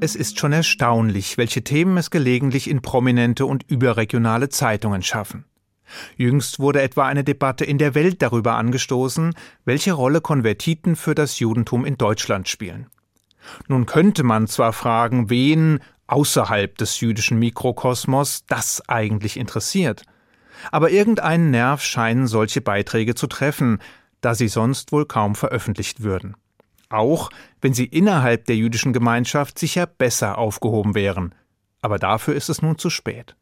Es ist schon erstaunlich, welche Themen es gelegentlich in prominente und überregionale Zeitungen schaffen. Jüngst wurde etwa eine Debatte in der Welt darüber angestoßen, welche Rolle Konvertiten für das Judentum in Deutschland spielen. Nun könnte man zwar fragen, wen außerhalb des jüdischen Mikrokosmos das eigentlich interessiert, aber irgendeinen Nerv scheinen solche Beiträge zu treffen, da sie sonst wohl kaum veröffentlicht würden. Auch wenn sie innerhalb der jüdischen Gemeinschaft sicher besser aufgehoben wären. Aber dafür ist es nun zu spät.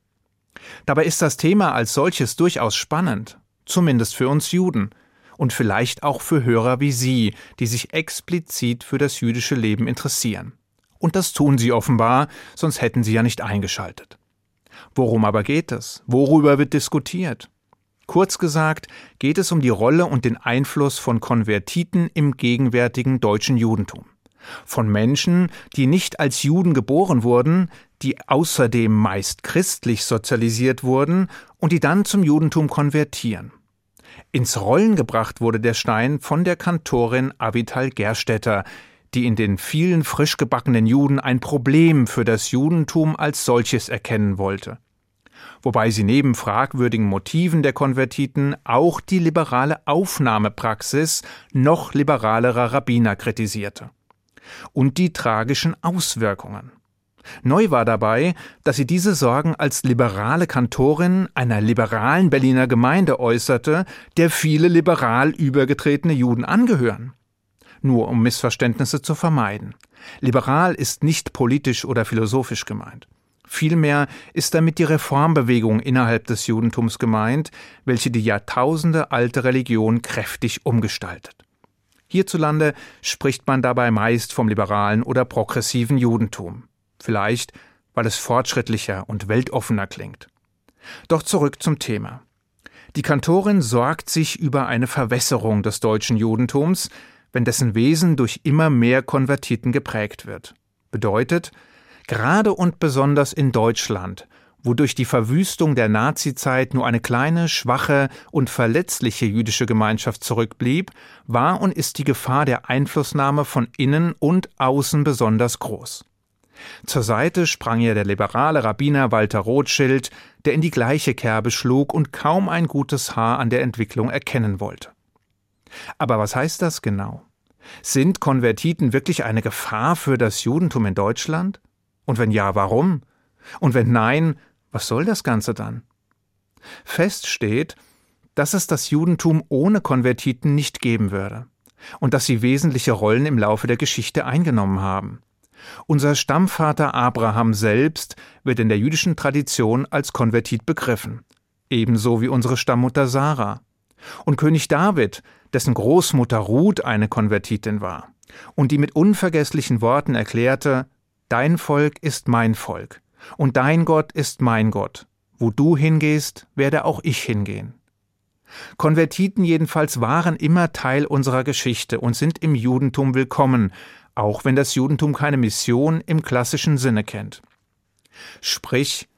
Dabei ist das Thema als solches durchaus spannend, zumindest für uns Juden und vielleicht auch für Hörer wie Sie, die sich explizit für das jüdische Leben interessieren. Und das tun Sie offenbar, sonst hätten Sie ja nicht eingeschaltet. Worum aber geht es? Worüber wird diskutiert? Kurz gesagt geht es um die Rolle und den Einfluss von Konvertiten im gegenwärtigen deutschen Judentum. Von Menschen, die nicht als Juden geboren wurden, die außerdem meist christlich sozialisiert wurden und die dann zum Judentum konvertieren. Ins Rollen gebracht wurde der Stein von der Kantorin Avital Gerstetter, die in den vielen frisch gebackenen Juden ein Problem für das Judentum als solches erkennen wollte wobei sie neben fragwürdigen Motiven der Konvertiten auch die liberale Aufnahmepraxis noch liberalerer Rabbiner kritisierte. Und die tragischen Auswirkungen. Neu war dabei, dass sie diese Sorgen als liberale Kantorin einer liberalen Berliner Gemeinde äußerte, der viele liberal übergetretene Juden angehören. Nur um Missverständnisse zu vermeiden. Liberal ist nicht politisch oder philosophisch gemeint. Vielmehr ist damit die Reformbewegung innerhalb des Judentums gemeint, welche die Jahrtausende alte Religion kräftig umgestaltet. Hierzulande spricht man dabei meist vom liberalen oder progressiven Judentum. Vielleicht, weil es fortschrittlicher und weltoffener klingt. Doch zurück zum Thema. Die Kantorin sorgt sich über eine Verwässerung des deutschen Judentums, wenn dessen Wesen durch immer mehr Konvertiten geprägt wird. Bedeutet, Gerade und besonders in Deutschland, wo durch die Verwüstung der Nazizeit nur eine kleine, schwache und verletzliche jüdische Gemeinschaft zurückblieb, war und ist die Gefahr der Einflussnahme von innen und außen besonders groß. Zur Seite sprang ihr der liberale Rabbiner Walter Rothschild, der in die gleiche Kerbe schlug und kaum ein gutes Haar an der Entwicklung erkennen wollte. Aber was heißt das genau? Sind Konvertiten wirklich eine Gefahr für das Judentum in Deutschland? Und wenn ja, warum? Und wenn nein, was soll das Ganze dann? Fest steht, dass es das Judentum ohne Konvertiten nicht geben würde und dass sie wesentliche Rollen im Laufe der Geschichte eingenommen haben. Unser Stammvater Abraham selbst wird in der jüdischen Tradition als Konvertit begriffen, ebenso wie unsere Stammmutter Sarah. Und König David, dessen Großmutter Ruth eine Konvertitin war und die mit unvergesslichen Worten erklärte, Dein Volk ist mein Volk, und dein Gott ist mein Gott. Wo du hingehst, werde auch ich hingehen. Konvertiten jedenfalls waren immer Teil unserer Geschichte und sind im Judentum willkommen, auch wenn das Judentum keine Mission im klassischen Sinne kennt. Sprich,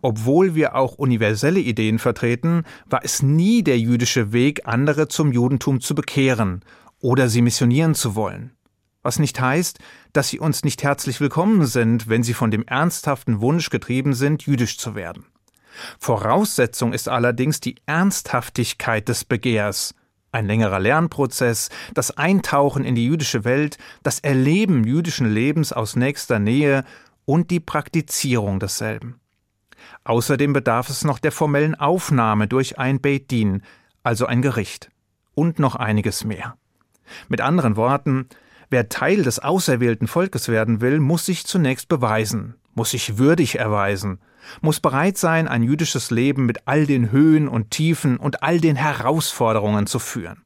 obwohl wir auch universelle Ideen vertreten, war es nie der jüdische Weg, andere zum Judentum zu bekehren oder sie missionieren zu wollen was nicht heißt, dass sie uns nicht herzlich willkommen sind, wenn sie von dem ernsthaften Wunsch getrieben sind, jüdisch zu werden. Voraussetzung ist allerdings die Ernsthaftigkeit des Begehrs, ein längerer Lernprozess, das Eintauchen in die jüdische Welt, das Erleben jüdischen Lebens aus nächster Nähe und die Praktizierung desselben. Außerdem bedarf es noch der formellen Aufnahme durch ein Beit Din, also ein Gericht, und noch einiges mehr. Mit anderen Worten, Wer Teil des auserwählten Volkes werden will, muss sich zunächst beweisen, muss sich würdig erweisen, muss bereit sein, ein jüdisches Leben mit all den Höhen und Tiefen und all den Herausforderungen zu führen.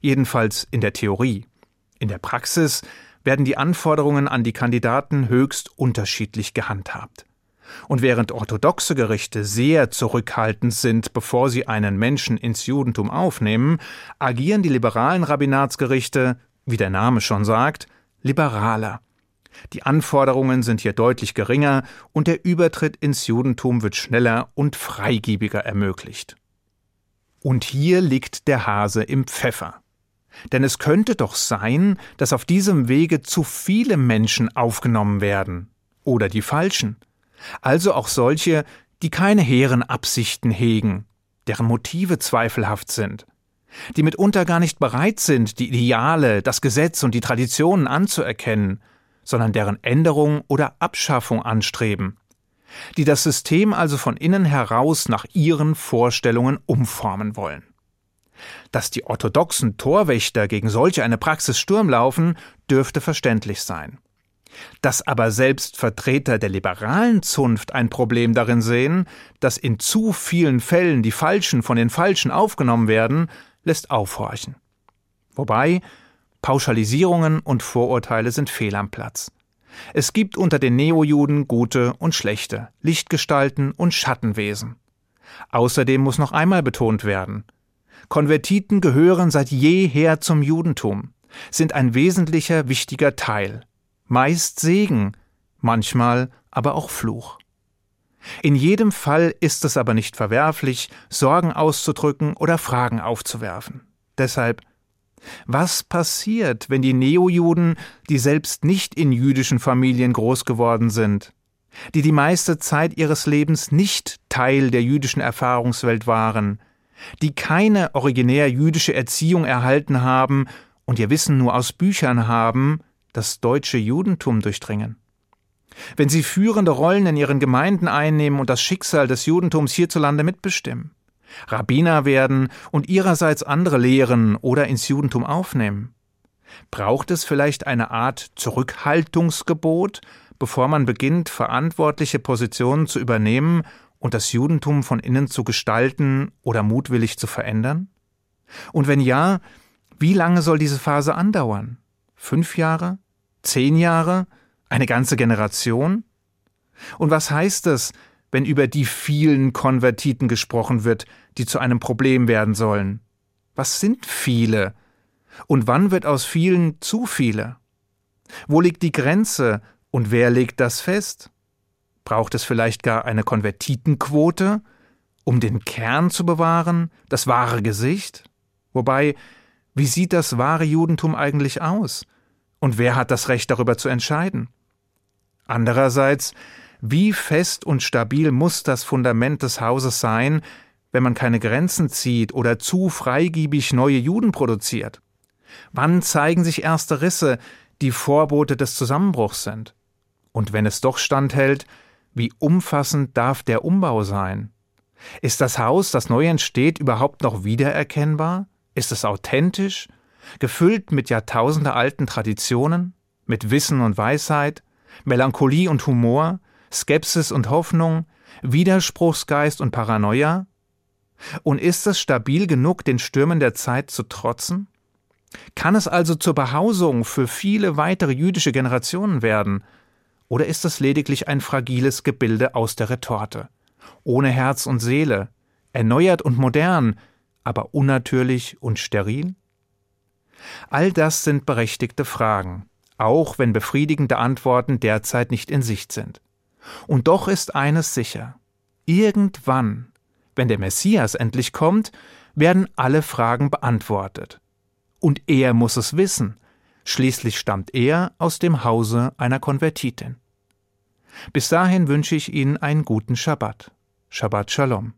Jedenfalls in der Theorie. In der Praxis werden die Anforderungen an die Kandidaten höchst unterschiedlich gehandhabt. Und während orthodoxe Gerichte sehr zurückhaltend sind, bevor sie einen Menschen ins Judentum aufnehmen, agieren die liberalen Rabbinatsgerichte wie der Name schon sagt, liberaler. Die Anforderungen sind hier deutlich geringer und der Übertritt ins Judentum wird schneller und freigiebiger ermöglicht. Und hier liegt der Hase im Pfeffer. Denn es könnte doch sein, dass auf diesem Wege zu viele Menschen aufgenommen werden, oder die falschen, also auch solche, die keine hehren Absichten hegen, deren Motive zweifelhaft sind, die mitunter gar nicht bereit sind, die Ideale, das Gesetz und die Traditionen anzuerkennen, sondern deren Änderung oder Abschaffung anstreben, die das System also von innen heraus nach ihren Vorstellungen umformen wollen. Dass die orthodoxen Torwächter gegen solche eine Praxis Sturm laufen, dürfte verständlich sein. Dass aber selbst Vertreter der liberalen Zunft ein Problem darin sehen, dass in zu vielen Fällen die Falschen von den Falschen aufgenommen werden, lässt aufhorchen. Wobei Pauschalisierungen und Vorurteile sind fehl am Platz. Es gibt unter den Neojuden gute und schlechte, Lichtgestalten und Schattenwesen. Außerdem muss noch einmal betont werden, Konvertiten gehören seit jeher zum Judentum, sind ein wesentlicher, wichtiger Teil meist Segen, manchmal aber auch Fluch. In jedem Fall ist es aber nicht verwerflich, Sorgen auszudrücken oder Fragen aufzuwerfen. Deshalb was passiert, wenn die Neojuden, die selbst nicht in jüdischen Familien groß geworden sind, die die meiste Zeit ihres Lebens nicht Teil der jüdischen Erfahrungswelt waren, die keine originär jüdische Erziehung erhalten haben und ihr Wissen nur aus Büchern haben, das deutsche Judentum durchdringen. Wenn sie führende Rollen in ihren Gemeinden einnehmen und das Schicksal des Judentums hierzulande mitbestimmen, Rabbiner werden und ihrerseits andere lehren oder ins Judentum aufnehmen, braucht es vielleicht eine Art Zurückhaltungsgebot, bevor man beginnt, verantwortliche Positionen zu übernehmen und das Judentum von innen zu gestalten oder mutwillig zu verändern? Und wenn ja, wie lange soll diese Phase andauern? Fünf Jahre? Zehn Jahre? Eine ganze Generation? Und was heißt es, wenn über die vielen Konvertiten gesprochen wird, die zu einem Problem werden sollen? Was sind viele? Und wann wird aus vielen zu viele? Wo liegt die Grenze und wer legt das fest? Braucht es vielleicht gar eine Konvertitenquote, um den Kern zu bewahren, das wahre Gesicht? Wobei, wie sieht das wahre Judentum eigentlich aus? Und wer hat das Recht darüber zu entscheiden? Andererseits, wie fest und stabil muss das Fundament des Hauses sein, wenn man keine Grenzen zieht oder zu freigiebig neue Juden produziert? Wann zeigen sich erste Risse, die Vorbote des Zusammenbruchs sind? Und wenn es doch standhält, wie umfassend darf der Umbau sein? Ist das Haus, das neu entsteht, überhaupt noch wiedererkennbar? Ist es authentisch? Gefüllt mit jahrtausendealten Traditionen, mit Wissen und Weisheit, Melancholie und Humor, Skepsis und Hoffnung, Widerspruchsgeist und Paranoia? Und ist es stabil genug, den Stürmen der Zeit zu trotzen? Kann es also zur Behausung für viele weitere jüdische Generationen werden? Oder ist es lediglich ein fragiles Gebilde aus der Retorte? Ohne Herz und Seele, erneuert und modern, aber unnatürlich und steril? All das sind berechtigte Fragen, auch wenn befriedigende Antworten derzeit nicht in Sicht sind. Und doch ist eines sicher. Irgendwann, wenn der Messias endlich kommt, werden alle Fragen beantwortet. Und er muss es wissen, schließlich stammt er aus dem Hause einer Konvertitin. Bis dahin wünsche ich Ihnen einen guten Schabbat. Shabbat Shalom.